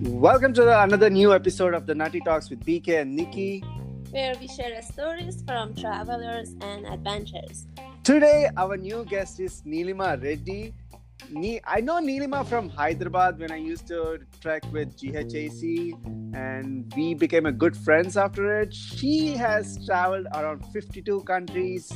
Welcome to the, another new episode of the Nutty Talks with BK and Nikki. where we share stories from travelers and adventures. Today, our new guest is Neelima Reddy. Ne- I know Neelima from Hyderabad when I used to trek with GHAC, and we became a good friends after it. She has traveled around 52 countries,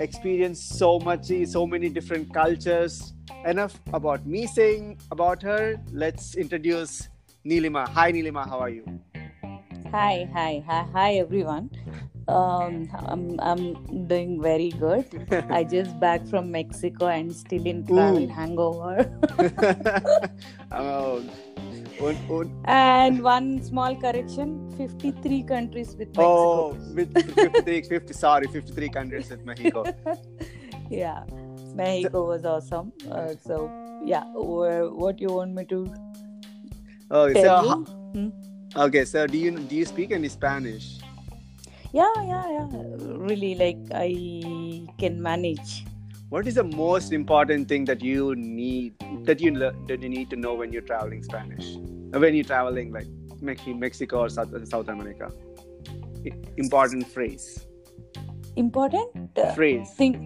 experienced so much, so many different cultures. Enough about me saying about her. Let's introduce Neelima. Hi, Neelima. How are you? Hi, hi, hi, hi, everyone. Um, I'm I'm doing very good. I just back from Mexico and still in travel Ooh. hangover. oh, un- un- and one small correction: 53 countries with Mexico. oh, with 53, 50, sorry, 53 countries with Mexico. yeah, Mexico was awesome. Uh, so yeah, wh- what you want me to Oh, so, tell ho- you? Hmm? okay, so do you do you speak any Spanish? Yeah, yeah, yeah. Really, like I can manage. What is the most important thing that you need that you that you need to know when you're traveling Spanish? Uh, When you're traveling like Mex- Mexico or South, South America? Important phrase. Important uh, Phrase. thing.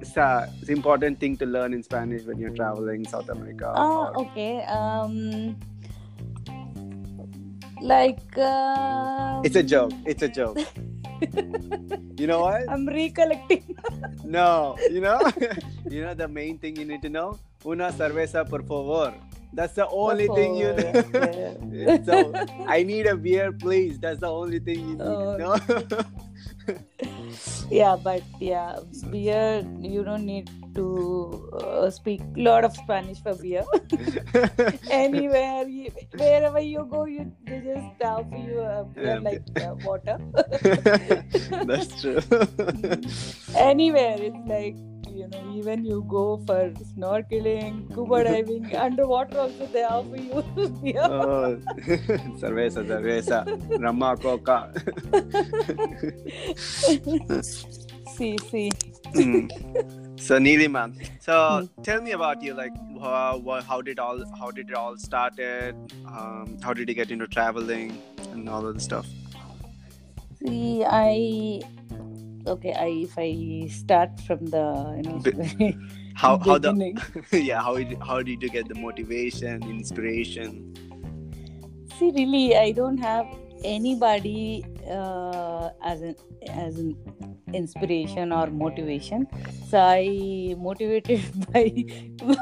It's a it's important thing to learn in Spanish when you're traveling South America. Oh, or- okay. Um, like uh, It's a joke. It's a joke. you know what? I'm recollecting. No, you know, you know the main thing you need to know. Una cerveza por favor. That's the only thing you. Por so I need a beer, please. That's the only thing you need Oh. know. Yeah, but yeah, beer. You don't need to uh, speak a lot of Spanish for beer. Anywhere, you, wherever you go, you they just offer you a beer Yeah, like uh, water. That's true. Anywhere, it's like you know, even you go for snorkeling, scuba diving, underwater also they offer you beer. oh, cerveza, cerveza, rama, coca. see, see. Mm. So Neelima, so Hmm. tell me about you. Like, how, how, how did all how did it all started? Um, how did you get into traveling and all of the stuff? See, I okay. I if I start from the you know Be- How how the yeah how did, how did you get the motivation, inspiration? See, really, I don't have anybody uh, as an as an inspiration or motivation. So I motivated by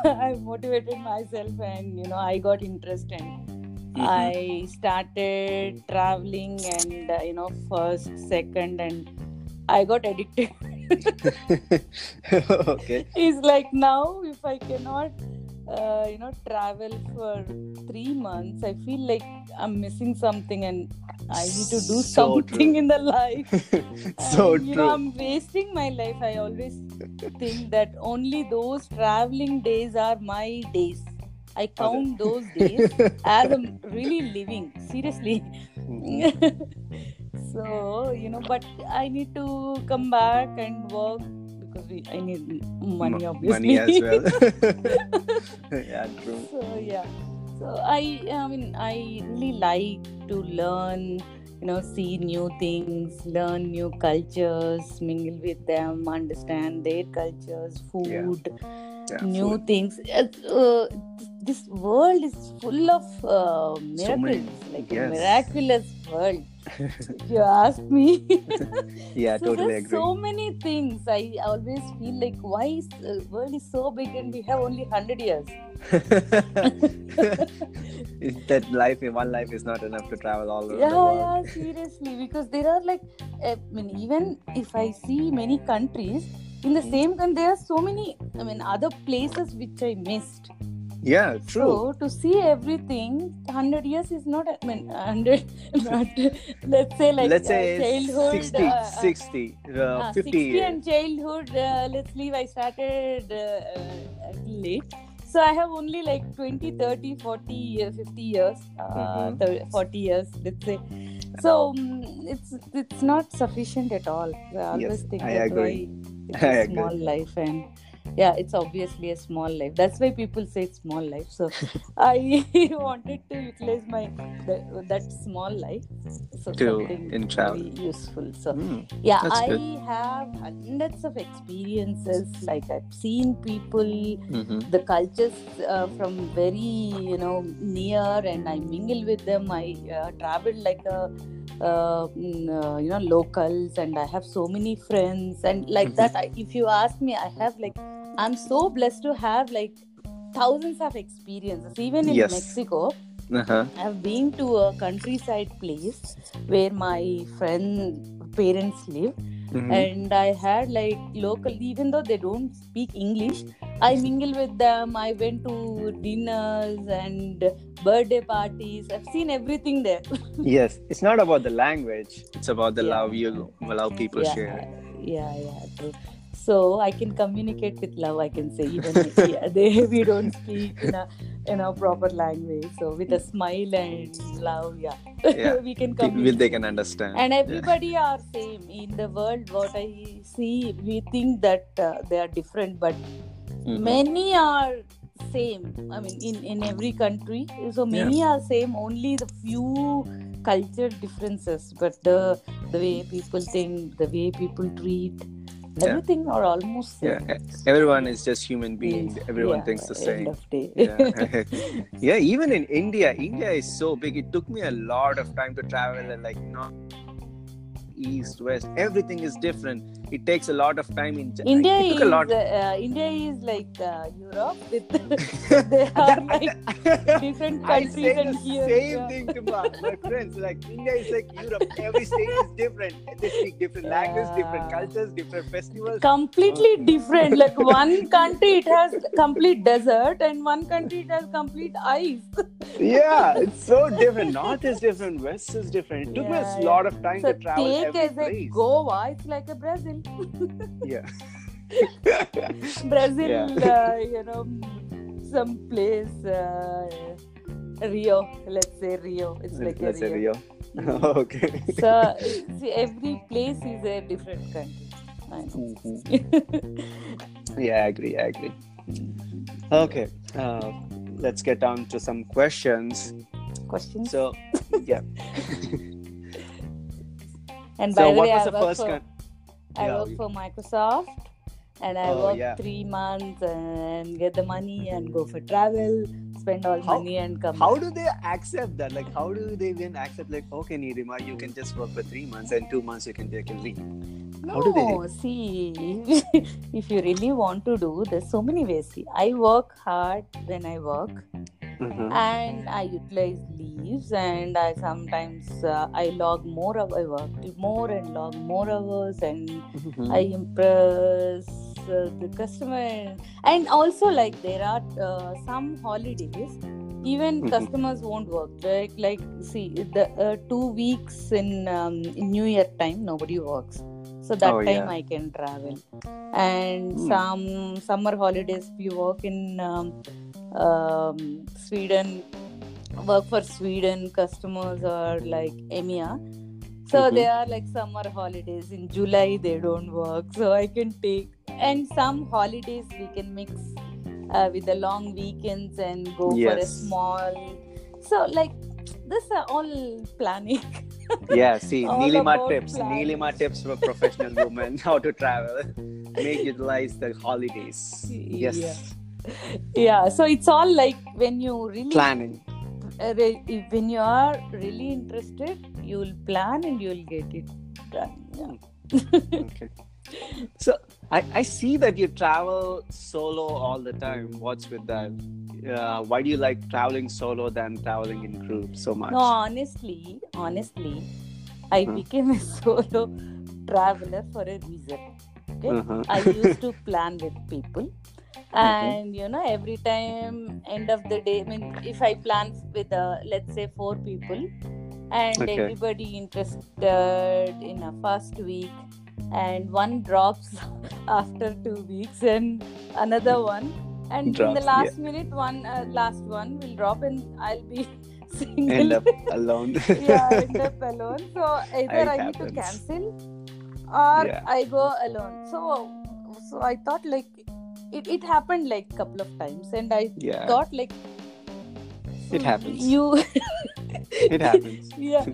I motivated myself, and you know, I got interested. Mm-hmm. I started traveling, and uh, you know, first, second, and I got addicted. okay. it's like now if i cannot uh, you know travel for three months i feel like i'm missing something and i need to do So something true. in the life so And, you true. know i'm wasting my life i always think that only those traveling days are my days i count those days as i'm really living seriously Mhm. So you know but i need to come back and work because we, i need money Mo- obviously Money as well. yeah, true. so yeah so i i mean i really like to learn you know see new things learn new cultures mingle with them understand their cultures food Yeah, new food. things Uh, this world is full of uh, So miracles like yes. a miraculous world if you ask me. Yeah, so totally there's agree. so many things. I always feel like why is the world is so big and we have only 100 years? That life in one life is not enough to travel all over the yeah world. yeah seriously because there are like eh, i mean even if i see many countries in the hmm. same country there are so many i mean other places which i missed Yeah, true. so to see everything 100 years is not i mean 100 not let's say like Let's say uh, childhood 60, uh, uh, 60, uh, Ah, 50 60 years. and childhood uh, let's leave i started uh, uh, late so i have only like 20 30 40 years 50 years uh, Mhm. thir- 40 years let's say so um, it's it's not sufficient at all i always Yes, think I agree. it's I a agree. small life and yeah it's obviously a small life that's why people say it's small life so i wanted to utilize my that, that small life so To in travel. useful so Hmm. yeah i good. have hundreds of experiences like i've seen people Mhm. the cultures uh, from very you know near and i mingle with them i uh, travel like a uh, mm, uh, you know locals and i have so many friends and like Mhm. that I, if you ask me i have like i'm so blessed to have like thousands of experiences even in Yes. mexico Uh-huh. i've been to a countryside place where my friend parents live Mhm. and I had like local, even though they don't speak English, I mingle with them. I went to dinners and birthday parties. I've seen everything there. Yes, it's not about the language. It's about the Yeah. love you allow people yeah, share. yeah, yeah, true. So I can communicate with love. I can say even yeah, they we don't speak in a in a proper language. So with a smile and love, yeah, Yeah. we can communicate. they can understand. and Yeah. everybody are same in the world what i see we think that uh, they are different but Mhm. many are same i mean in in every country so many are same only the few culture differences but the the way people think the way people treat Yeah. everything are almost same Yeah, everyone is just human being. Everyone Yeah, thinks the same. Yeah. yeah, even in India, India is so big. It took me a lot of time to travel and like not east, west. Everything is different. It takes a lot of time in. India it is took a lot. uh, India is like uh, Europe with they are like different I countries say the and here same yeah. thing to my, my friends. Like India is like Europe. Every state is different. They speak different languages, different cultures, different festivals. completely Oh. different like one country it has complete desert and one country it has complete ice yeah, it's so different. North is different. West is different. It took me Yeah, a lot of time so to travel take every as a goa it's like a brazil Yeah. brazil Yeah. uh, you know some place uh, rio let's say rio it's like Let's a say rio, Rio. okay. so see, every place is a different country. Mhm. yeah, I agree. I agree. Okay. Uh, let's get down to some questions. questions So, yeah. and so, by the what way was I the work first? for, Con- I Yeah, work you- for Microsoft and I Oh, work yeah. three months and get the money and go for travel, spend all How- money and come. how back. do they accept that? Like, how do they even accept? Like, okay, Nirima, you can just work for three months, and two months you can take a leave. How do they? No, see, if you really want to do, there's so many ways. See, I work hard when I work, Mhm. and I utilize leaves, and I sometimes uh, I log more. Of, I work more and log more hours, and Mhm. I impress uh, the customer, and also like there are uh, some holidays. Even Mhm. customers won't work. Like, like see, the uh, two weeks in, um, in New Year time, nobody works. So that Oh, time yeah. I can travel. And Hmm. some summer holidays, we work in um, um, Sweden. Work for Sweden customers are like EMEA. So Mhm. they are like summer holidays. In July they don't work, so I can take. And some holidays we can mix uh, with the long weekends and go for a small. So like this are all planning. yeah, see, All Neelima tips. Neelima tips for professional women how to travel. Make utilize the holidays. Yes. Yeah. yeah. So it's all like when you really Planning. uh, re- when you are really interested, you will plan and you will get it done. Yeah. Okay. So I, I see that you travel solo all the time. What's with that? Uh, why do you like traveling solo than traveling in groups so much? No, honestly, honestly, I Hmm. became a solo traveler for a reason. Okay, Uh-huh. I used to plan with people, and you know, every time end of the day, I mean, if I plan with uh, let's say four people, and Okay. everybody interested in a first week, and one drops after two weeks, and another one. And in Drops, the yeah. last minute, one uh, last one will drop, and I'll be single. End up alone. yeah, end up alone. So either It I need to cancel or Yeah. I go alone. So so I thought like it, it happened like couple of times and i Yeah. thought like It happens. you It happens. yeah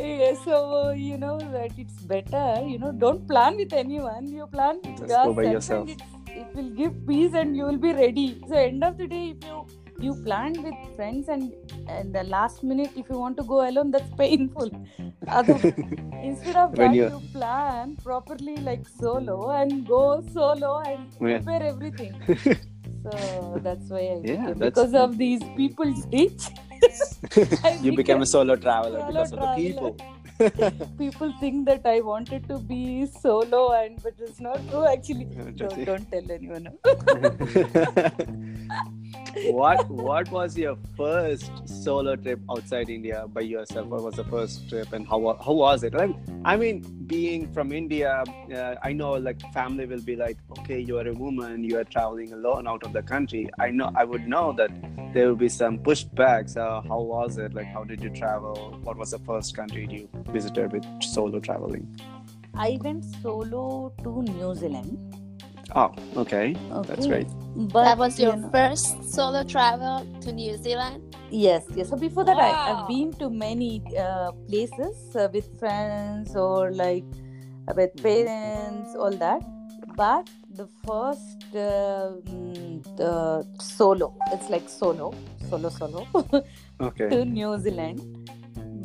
Yeah, so you know that it's better you know don't plan with anyone. You plan with Just go by yourself. it's, it will give peace and you will be ready. So end of the day if you you plan with friends and and the last minute if you want to go alone that's painful. Instead of When that you- plan properly like solo and go solo and Yeah. prepare everything. So that's why I Yeah, that's- because of these people's ditch you became a solo traveler Solo because of the people. people think that I wanted to be solo and but it's not true actually. Don't tell anyone. What what was your first solo trip outside India by yourself? What was the first trip and how how was it? Like, I mean, being from India, uh, I know like family will be like, okay, you are a woman, you are traveling alone out of the country. I know I would know that there will be some pushbacks. Uh, how was it? Like, how did you travel? What was the first country you visited with solo traveling? I went solo to New Zealand. Oh, okay, Okay. that's great. But that was your you know- first solo travel to New Zealand. Yes, yes. So before that, I, Wow. I've been to many uh, places uh, with friends or like uh, with parents, all that. But the first uh, mm, the solo, it's like solo, solo, solo Okay. to New Zealand.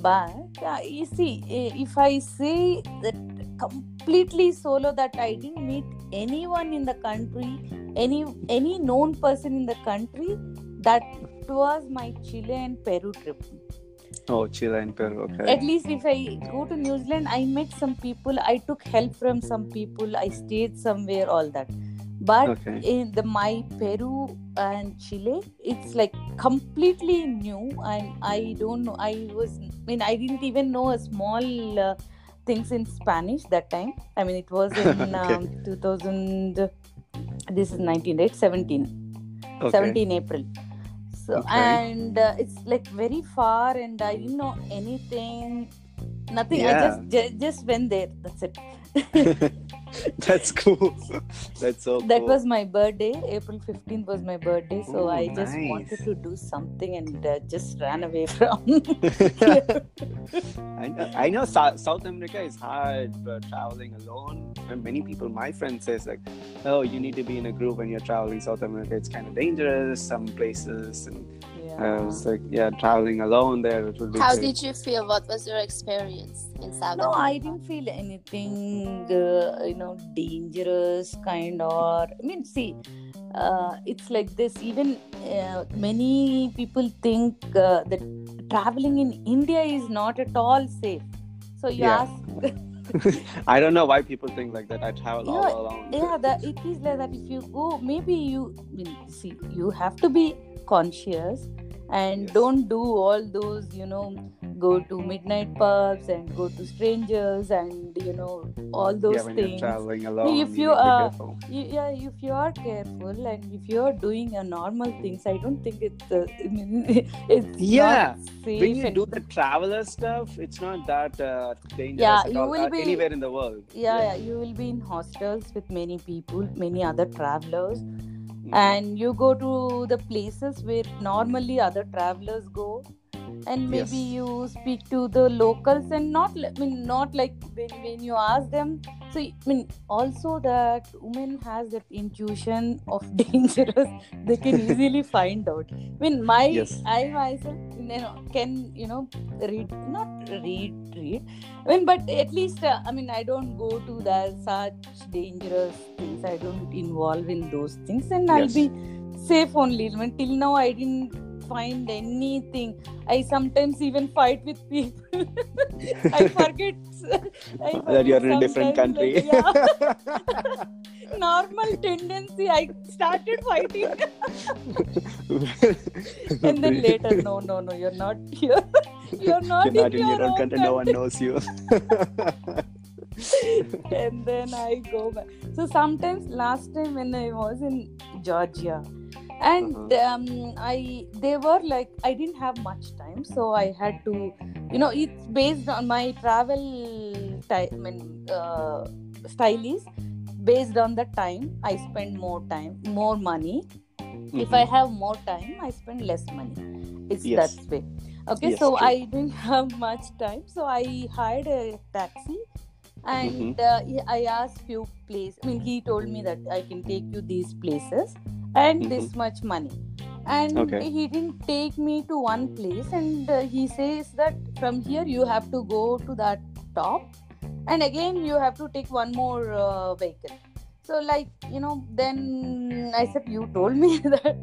But uh, you see, if I say that completely solo, that I didn't meet anyone in the country, any any known person in the country, that was my Chile and Peru trip. Oh, Chile and Peru. Okay. At least if I go to New Zealand, I met some people, I took help from some people, I stayed somewhere, all that. But Okay. in the my Peru and Chile, it's like completely new, and I don't know. I was, I mean, I didn't even know a small uh, things in Spanish that time. I mean, it was in Okay. um, 2000. This is 19, right? 17. Okay. 17 April. So Okay. and uh, it's like very far, and I didn't know anything, nothing. I Yeah. just just went there. That's it. That's cool. That's so That cool. was my birthday. April 15th was my birthday, so Ooh, I just nice. wanted to do something and uh, just ran away from. I know, I know South, South America is hard but traveling alone. And many people, my friend says like, oh, you need to be in a group when you're traveling South America. It's kind of dangerous. Some places, and I was like, yeah, traveling alone there it would be. How great. did you feel? What was your experience in South No, I didn't feel anything, uh, you know, dangerous kind or. I mean, see, uh, it's like this. Even uh, many people think uh, that traveling in India is not at all safe. So you Yeah. ask I don't know why people think like that. I travel Yeah, all alone. yeah that it is like that if you go maybe you I mean, see you have to be conscious and Yes. don't do all those you know go to midnight pubs and go to strangers and you know all those yeah, when you're things traveling alone, if you you need to be are- yeah if you are careful and if you are doing a normal things i don't think it's uh, it's Yeah, When you do the traveler stuff, it's not that uh, dangerous Yeah, you all, will uh, be- anywhere in the world. yeah, yeah you will be in hostels with many people many other travelers. Mm-hmm. and you go to the places where normally other travelers go and maybe Yes. you speak to the locals and not i mean not like when, when you ask them so I mean also that women has that intuition of dangerous. They can easily find out. I mean my Yes. I myself you know can you know read not read read. I mean but at least uh, I mean I don't go to that such dangerous things. I don't involve in those things. And I'll be safe only. I mean, till now I didn't find anything I sometimes even fight with people I forget I that you're in a different country. like, yeah. normal tendency I started fighting and then later no no no you're not here you're not, You're not in, in your own own country, no one knows you. and then I go back. So sometimes last time when I was in Georgia, and Uh-huh. um, I they were like I didn't have much time, so I had to, you know, it's based on my travel time. I mean, uh, style is based on the time i spend more time more money if Mhm. i have more time i spend less money it's Yes. that way okay Yes, so true. i didn't have much time so i hired a taxi and Mm-hmm. uh, i asked few places i mean he told me that i can take you these places and this much money. And Mm-hmm. Okay. he didn't take me to one place and uh, he says that from here you have to go to that top and again you have to take one more uh, vehicle. So like you know then i said you told me that.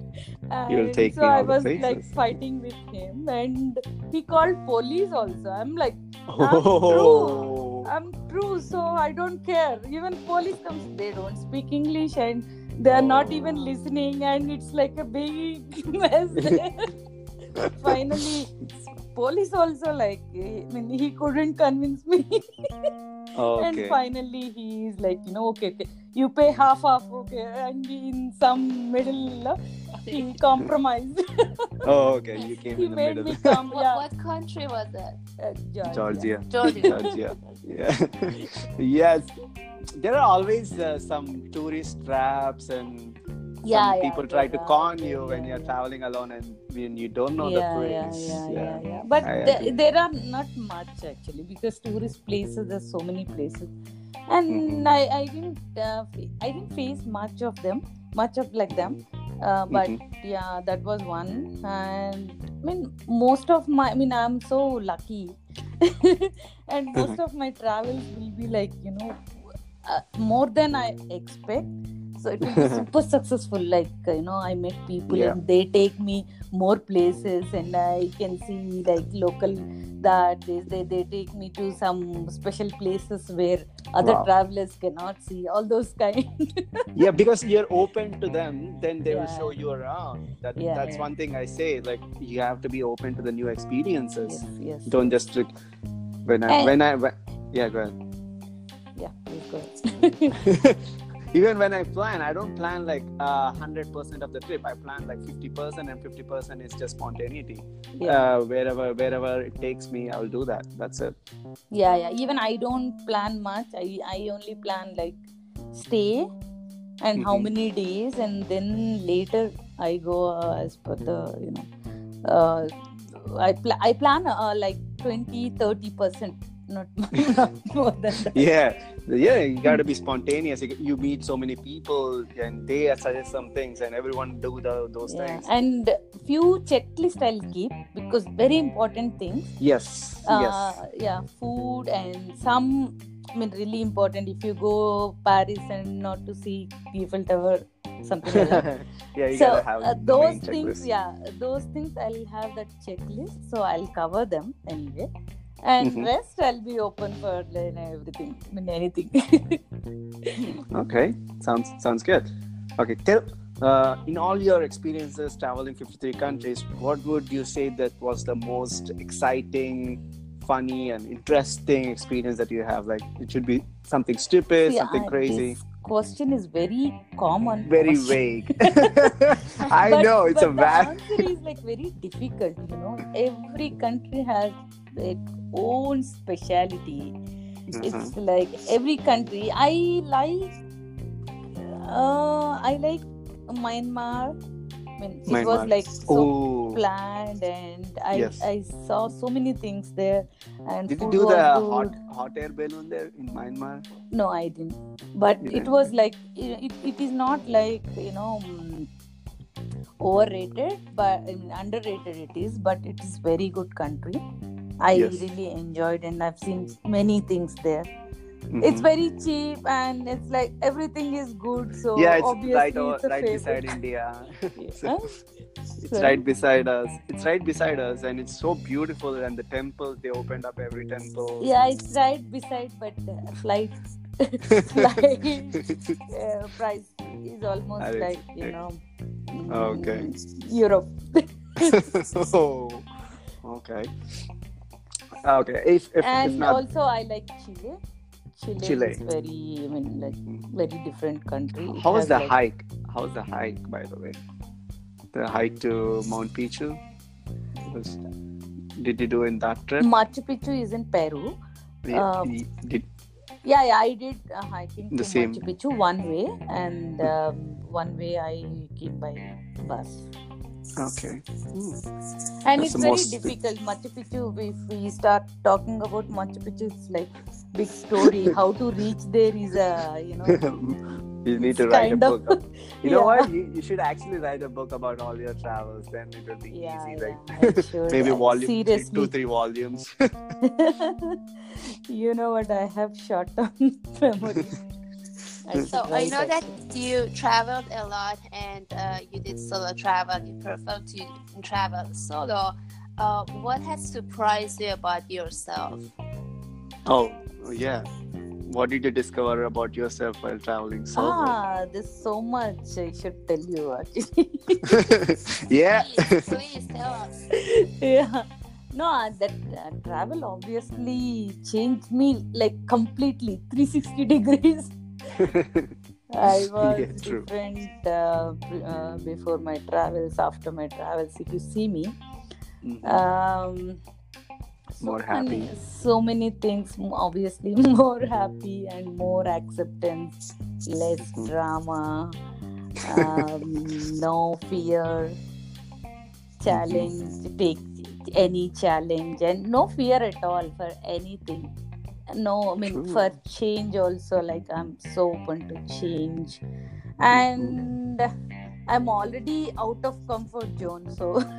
You'll take so me i was like fighting with him and he called police also. I'm like Oh. i'm true so i don't care. Even police comes they don't speak english and they are not even listening and it's like a big mess finally police also like i mean he couldn't convince me and okay. finally he's like you know okay okay you pay half half okay and in some middle uh, he compromised Oh, okay. You came he in the made middle. me come What, yeah what country was that uh, Georgia. Georgia. Georgia. Georgia. Yeah. yes. There are always uh, some tourist traps and Yeah, some yeah, people try to con you when you're traveling alone and when you don't know the place. Yeah, yeah, yeah, yeah. But I the- agree. there are not much actually because tourist places. There's so many places, and Mhm. I, I didn't, uh, I didn't face much of them, much of like them. Uh, but Mhm. yeah, that was one. And I mean, most of my, I mean, I'm so lucky, and most of my travels will be like you know, uh, more than I expect. So it will be super successful. Like you know, I met people Yeah. and they take me more places, and I can see like local that they they, they take me to some special places where other Wow. travelers cannot see. All those kind. yeah, because you're open to them, then they will show you around. That Yeah, that's yeah. one thing I say. Like you have to be open to the new experiences. yes, yes. Don't just when I And- when I when, yeah go ahead. Yeah, please go ahead. Even when I plan, I don't plan like hundred percent of the trip. I plan like fifty percent, and fifty percent is just spontaneity. yeah. Uh, wherever wherever it takes me, I'll do that. That's it. yeah yeah even i don't plan much i i only plan like stay and how Mhm. many days and then later i go uh, as per the you know uh, i pl- i plan uh, like 20 30 percent not, not more than that Yeah, yeah. You got to be spontaneous. You, you meet so many people, and they suggest some things, and everyone do the, those yeah. things. and few checklist i'll keep because very important things Yes, uh, yes. yeah food and some i mean really important if you go paris and not to see eiffel tower something like that yeah, you so gotta have uh, those things checklist. yeah those things i'll have that checklist so i'll cover them anyway and Mhm. rest i'll be open for you know, everything i mean anything Okay, sounds sounds good. Okay, tell uh, in all your experiences traveling 53 countries, what would you say that was the most exciting, funny, and interesting experience that you have? Like it should be something stupid, See, something I- crazy, this question is very common very question. vague. I But- know it's but a the bad. answer is like very difficult you know every country has its own speciality Mhm. it's like every country i like uh, i like myanmar i mean it was like so Oh, planned and i Yes. i saw so many things there and did you do the hot hot air balloon there in Myanmar? no i didn't but You it didn't? was like it, it, it is not like you know mm, overrated but I mean, underrated it is but it is very good country i Yes. really enjoyed and i've seen many things there Mhm. it's very cheap and it's like everything is good so yeah, it's obviously right over, it's right favorite. beside India. So- Huh? It's Sorry? right beside us. It's right beside us, and it's so beautiful. And the temples, they opened up every temple. yeah it's right beside but the flight flight uh, price is almost is like you know Okay. mm, europe oh, okay. Okay. If if, if and not, also i like chile chile, Chile. is very i mean like very different country It how was the like- hike? How was the hike, by the way? The hike to Mount Pichu. Was, did you do in that trip? machu picchu is in peru Yeah, um, did Yeah, yeah, I did uh, hiking The to same. Machu Picchu one way, and um, one way I came by bus. Okay. Hmm. And That's it's very difficult. Machu Picchu, if we start talking about Machu Picchu, it's like big story. How to reach there is a, you know, you need to write a kind of- book. You know Yeah. what? You, you should actually write a book about all your travels. Then it will be yeah, easy, yeah? I. Maybe uh, volume three, two, Seriously. three volumes. you know what? I have short term memory. So I know that you traveled a lot and uh, you did solo travel. You prefer to travel solo. Uh, what has surprised you about yourself? Oh, yeah. What did you discover about yourself while traveling solo? Ah, there's so much I should tell you actually. yeah. Please, please tell us. yeah. No, that uh, travel obviously changed me like completely 360 degrees. I was Yeah, different uh, uh, before my travels, after my travels. If you see me, Mhm. um, so More many- so many things. Obviously, more happy and more acceptance, less Mhm. drama, um, no fear, challenge, take any challenge, and no fear at all for anything. No, I mean True. for change also. Like I'm so open to change, and I'm already out of comfort zone, so.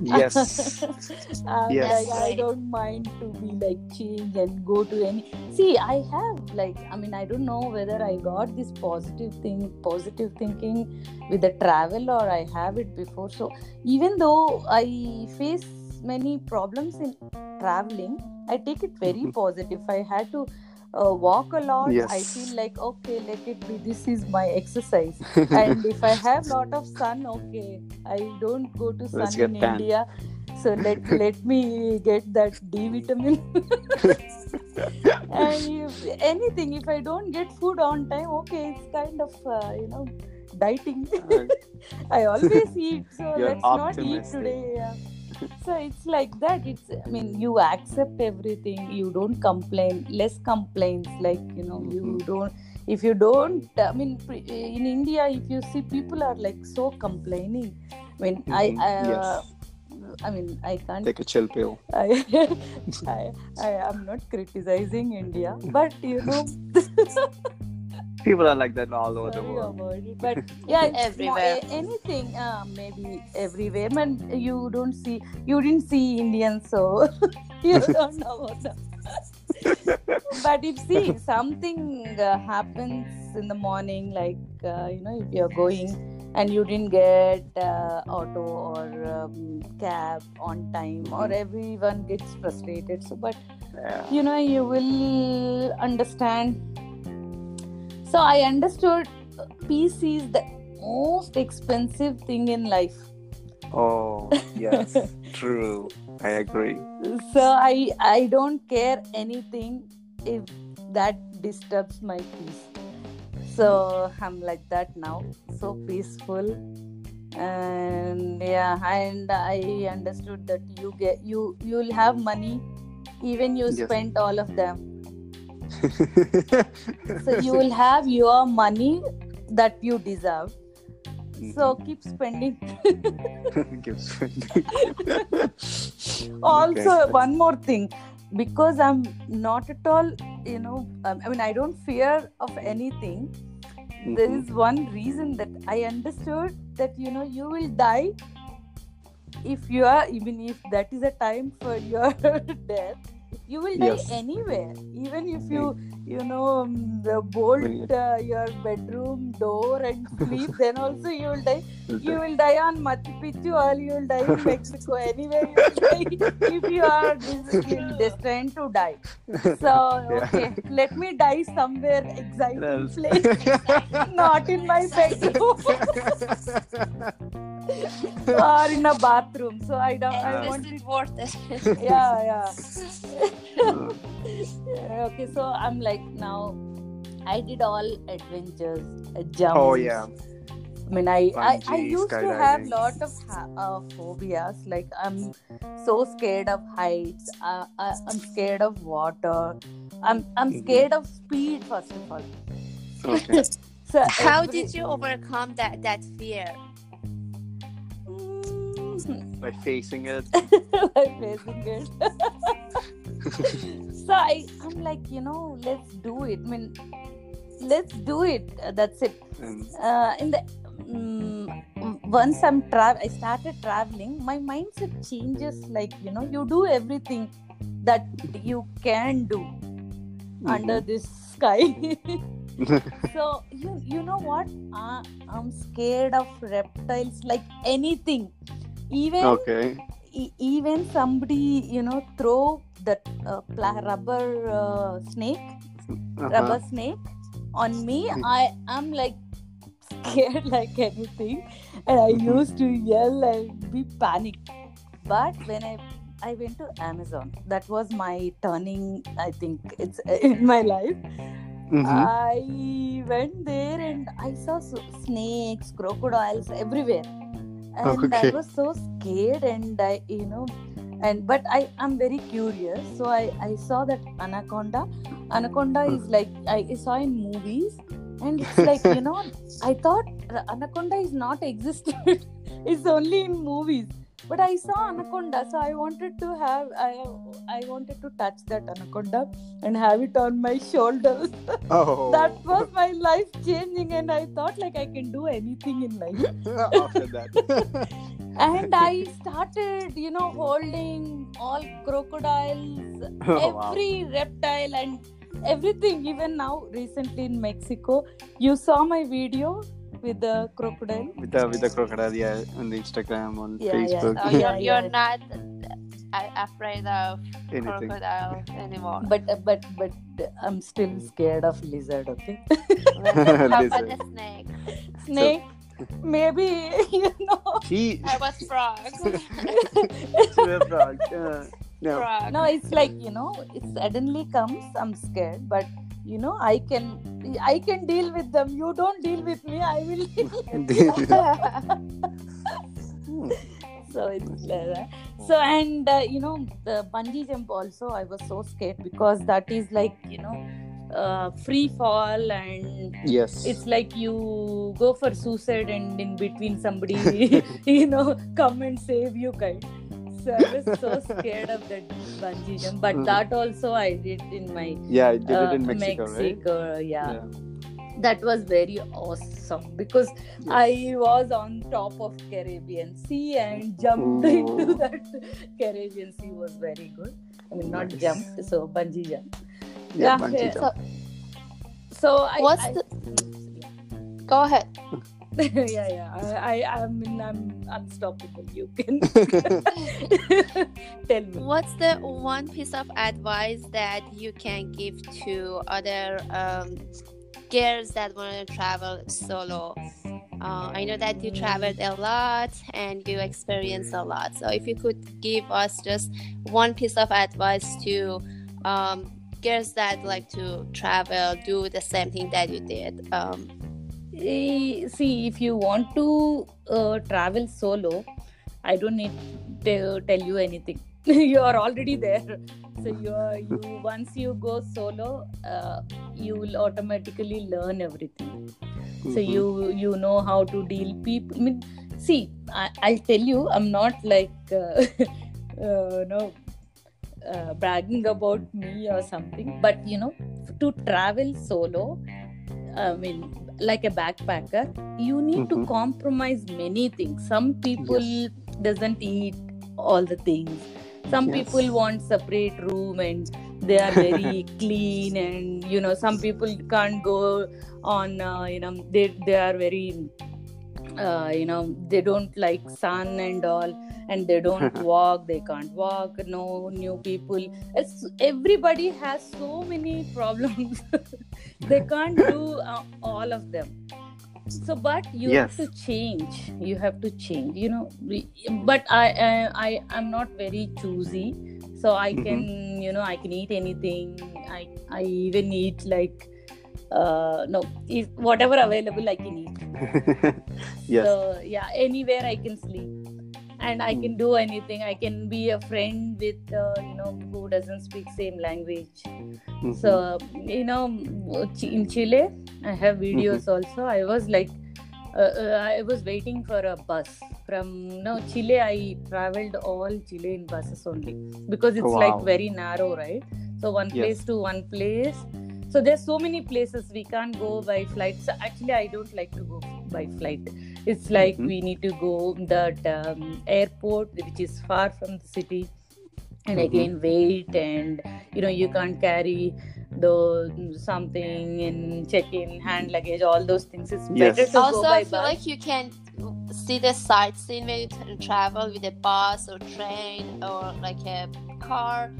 Yes. Um, Yes. like, I don't mind to be like change and go to any. See, I have like I mean I don't know whether I got this positive thing, positive thinking with the travel or I have it before. So even though I face many problems in traveling, I take it very Mhm. positive. I had to uh, walk a lot. yes. I feel like okay, let it be. This is my exercise and if I have lot of sun, okay, I don't go to sun Let's in. India, so let let me get that D vitamin. and if anything, if I don't get food on time, okay, it's kind of uh, you know dieting. I always eat, so You're let's not eat today. Yeah. So it's like that. It's I mean you accept everything. You don't complain. Less complaints. Like you know you Mhm. don't. If you don't, I mean in India, if you see people are like so complaining. I mean I. Mhm. Uh, yes. I mean, I can't. Take a chill pill. I, I, I am not criticizing India, but you know, People are like that all over the world. it. But yeah, Everywhere. mo- anything, uh, maybe everywhere. Man, you don't see, you didn't see Indians, so you don't know about them. but if see something uh, happens in the morning, like uh, you know, if you're going and you didn't get uh, auto or um, cab on time, or Mhm. everyone gets frustrated. So, but Yeah. you know you will understand so i understood peace is the most expensive thing in life Oh, yes. True. I agree. so i i don't care anything if that disturbs my peace so i'm like that now so peaceful and yeah and i understood that you get you you'll have money even you Yes. spent all of them so you will have your money that you deserve. So keep spending. Gives also Okay. one more thing. Because i'm not at all you know um, i mean i don't fear of anything. There Mhm. is one reason that i understood that you know you will die if you are even if that is a time for your death you will die Yes. anywhere even if you you know um, bolt uh, your bedroom door and sleep then also you will die you will die on Machu Picchu or you will die in Mexico. Anywhere you will die if you are des- destined to die. So Yeah. okay, let me die somewhere exciting place, not in my bedroom or in a bathroom. So I don't. I want is it. it worth it? Yeah, yeah. okay, so I'm like now. I did all adventures, uh, jumps. oh, yeah. I mean, I I, I Bungee, used to have skydiving. lot of ha- uh, phobias. Like I'm so scared of heights. Uh, I, I'm scared of water. I'm I'm Mhm. scared of speed first of all. Okay. So How every- did you overcome that that fear? By facing it. by facing it. so I I'm like you know let's do it. I mean let's do it. Uh, That's it. Uh, in the mm, once I'm tra- I started traveling, my mindset changes. Like you know, you do everything that you can do under this sky. so you you know what? Uh, I'm scared of reptiles like anything. Even okay. e- even somebody you know throw that uh, pla- rubber uh, snake Uh-huh. rubber snake on me i am like scared like anything and i used to yell and be panicked but when i i went to amazon that was my turning i think it's in my life Mhm. i went there and i saw snakes crocodiles everywhere and i was so scared and i you know and but i i'm very curious. So i i saw that anaconda. Anaconda is mm-hmm. like i saw in movies and it's like you know i thought anaconda is not existed. It's only in movies but i saw anaconda so i wanted to have i i wanted to touch that anaconda and have it on my shoulders Oh. that was my life changing and i thought like i can do anything in life After that. and i started you know holding all crocodiles Oh, wow. every reptile and everything even now recently in mexico you saw my video with the crocodile With the with the crocodile, yeah, on the Instagram, on Yeah, yeah. Facebook, So Yeah, you're, yeah. you're not uh, afraid of anything. crocodile anymore. but but but i'm still scared of lizard okay Lizard. the snake? snake maybe you know She. I was frog. She a frog. Uh, no. frog. no it's like you know it suddenly comes i'm scared but you know i can i can deal with them you don't deal with me i will Hmm. so it's that. so and uh, you know the bungee jump also i was so scared because that is like you know uh, free fall and Yes. it's like you go for suicide and in between somebody you know come and save you kind so i was so scared of that bungee jump but Mhm. that also i did in my yeah, I did uh, it in Mexico, right? Mexico, yeah. that was very awesome because I was on top of Caribbean Sea and jumped Ooh. into that Caribbean Sea was very good. I mean, not Nice. jump, so bungee jump. Yeah, Yeah, bungee yeah. jump. So I. What's I, the? Go ahead. yeah, yeah. I, I, I mean, I'm unstoppable. You can tell me. What's the one piece of advice that you can give to other um, girls that want to travel solo? Uh, I know that you traveled a lot and you experienced a lot. So if you could give us just one piece of advice to um, girls that like to travel, do the same thing that you did. Um, see if you want to uh, travel solo i don't need to tell you anything. You are already there. So you are you once you go solo uh, you will automatically learn everything. So Mhm. you you know how to deal people I mean, see I, i'll tell you i'm not like uh, uh, no uh, bragging about me or something but you know to travel solo i mean like a backpacker you need to Mhm. compromise many things some people Yes. doesn't eat all the things some Yes. people want separate room and they are very clean and you know some people can't go on uh, you know they they are very uh, you know they don't like sun and all and they don't walk they can't walk no new people. It's, everybody has so many problems. They can't do uh, all of them. So but you Yes. have to change. You have to change you know. But i i i'm not very choosy. So i Mhm. can you know i can eat anything. I i even eat like uh no if whatever available i can eat. Yes. so yeah anywhere i can sleep and I can do anything. I can be a friend with uh, you know who doesn't speak same language. Mhm. So you know, in Chile, I have videos Mm-hmm. also. I was like, uh, uh, I was waiting for a bus from no Chile. I traveled all Chile in buses only because it's Wow. like very narrow, right? So one Yes. place to one place. So there's so many places we can't go by flight. So actually, I don't like to go by flight. It's like Mhm. we need to go that um, airport which is far from the city and Mhm. again wait and you know you can't carry the something in check-in hand luggage all those things it's Yes. better to also go by i feel bus like you can see the sightseeing when you t- travel with a bus or train or like a car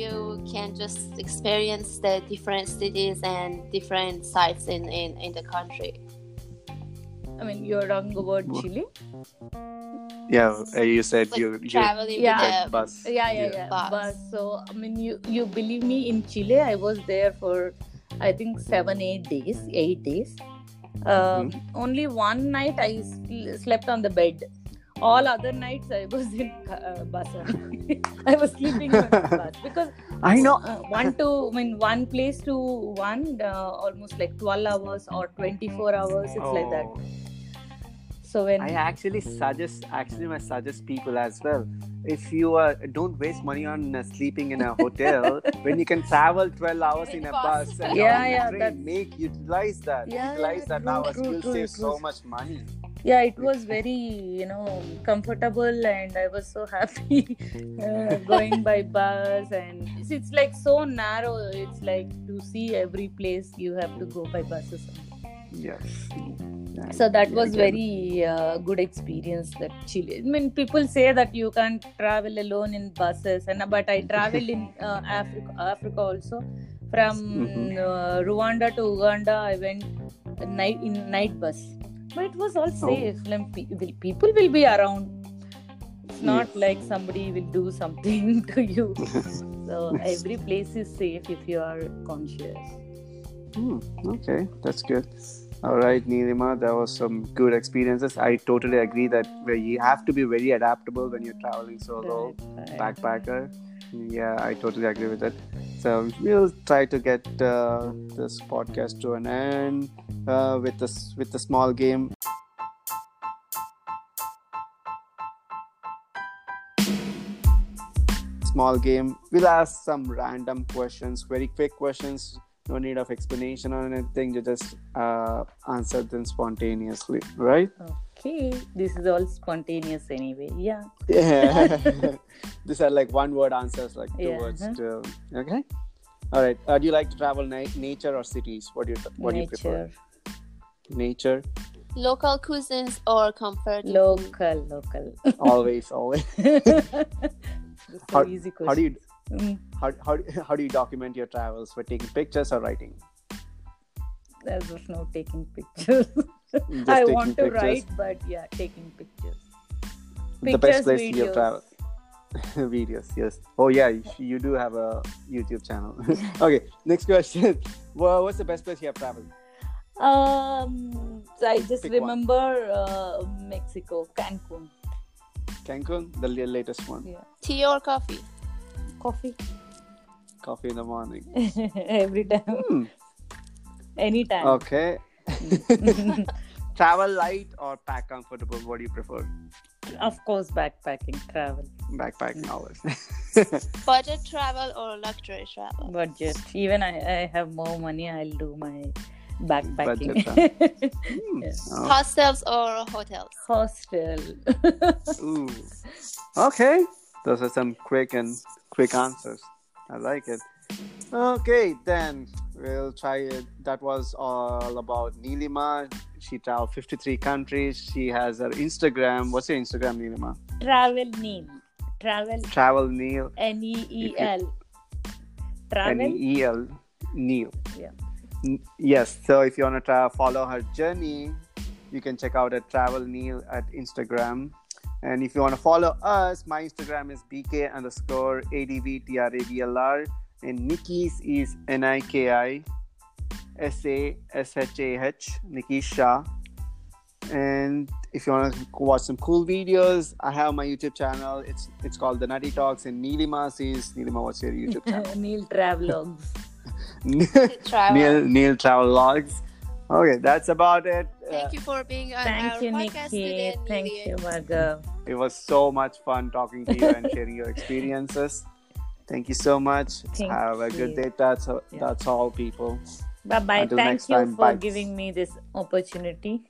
you can just experience the different cities and different sites in, in, in the country i mean you're talking about Wha- chile Yeah, uh, you said like you you traveling Yeah. with with bus. yeah yeah yeah Bus. bus so i mean you you believe me in chile i was there for i think seven eight days eight days um, only one night i sl- slept on the bed all other nights i was in uh, bus i was sleeping on the bus because I know. uh, one to i mean one place to one uh, almost like 12 hours or 24 hours it's like that Oh. So when I actually suggest actually I suggest people as well. If you uh, don't waste money on uh, sleeping in a hotel when you can travel 12 hours in a bus and Yeah, on a yeah, train, that's- make utilize that. Yeah, utilize yeah, that true, hours. true, You'll true, save it so much money. yeah it was very you know comfortable and i was so happy uh, going by bus and it's, it's like so narrow it's like to see every place you have to go by buses Yes. so that was very uh, good experience that chile i mean people say that you can't travel alone in buses and but i traveled in uh, africa africa also. From Mhm. uh, rwanda to uganda i went night in night bus. But it was all Oh. safe. Like, people will be around. It's not Yes. like somebody will do something to you. So every place is safe if you are conscious. Hmm, okay, that's good. All right, Neelima, that was some good experiences. I totally agree that you have to be very adaptable when you're traveling solo. Right, backpacker. Yeah, I totally agree with that. So we'll try to get uh, this podcast to an end uh, with this with the small game. Small game. We'll ask some random questions, very quick questions. No need of explanation or anything. You just uh, answer them spontaneously, right? Okay, this is all spontaneous anyway. Yeah. Yeah. These are like one word answers, like two Yeah, words. uh-huh. To, okay. All right. Uh, do you like to travel na- nature or cities? What do you What do you prefer? Nature, Nature. local cuisines or comfort local, local. Always, always. These How- easy questions. How do you Mm, how, how, how do you document your travels? For taking pictures or writing? There's of now, taking pictures. Just I taking want to pictures. write, but yeah, taking pictures. The best Pictures, place you have videos. traveled. Videos, yes. Oh yeah, you, you do have a YouTube channel. okay, next question. Well, what's the best place you have traveled? Um, so I just Pick one. remember uh, Mexico, Cancun. Cancun, the latest one. Yeah, tea or coffee coffee Coffee in the morning. every time, Hmm. anytime. Okay. Travel light or pack comfortable? What do you prefer? of course, backpacking travel Backpacking always. budget travel or luxury travel budget. Even I, I have more money, I'll do my backpacking. Hmm. Yeah. Oh, hostels or hotels Hostel. ooh. Okay. Those are some quick and quick answers. I like it. Okay, then we'll try it. That was all about Neelima. She traveled 53 countries. She has her Instagram. What's your Instagram, Neelima? Travel Neel. Travel Travel Neel. N E E L. Travel. N-E-E-L, Neel. Yeah. N- Yes. So if you want to try follow her journey, you can check out at Travel Neel at Instagram. And if you want to follow us, my Instagram is bk underscore advtrablr and Nikki's is n i k i s a s h a h Nikki Shah. And if you want to watch some cool videos, I have my YouTube channel. It's it's called The Nutty Talks. And Neelima says, Neelima, what's your YouTube channel? Neel Travelogs. Travel. Neel Neel Travel Logs. Okay, that's about it. Uh, Thank you for being on Thank our you, podcast today. Nikki. Thank Neely. you, Bhargav. it was so much fun talking to you and sharing your experiences. Thank you so much. Thank Have a good you. day. That's Yeah. that's all, people. Bye bye. Until Thank next you time, for bye. giving me this opportunity.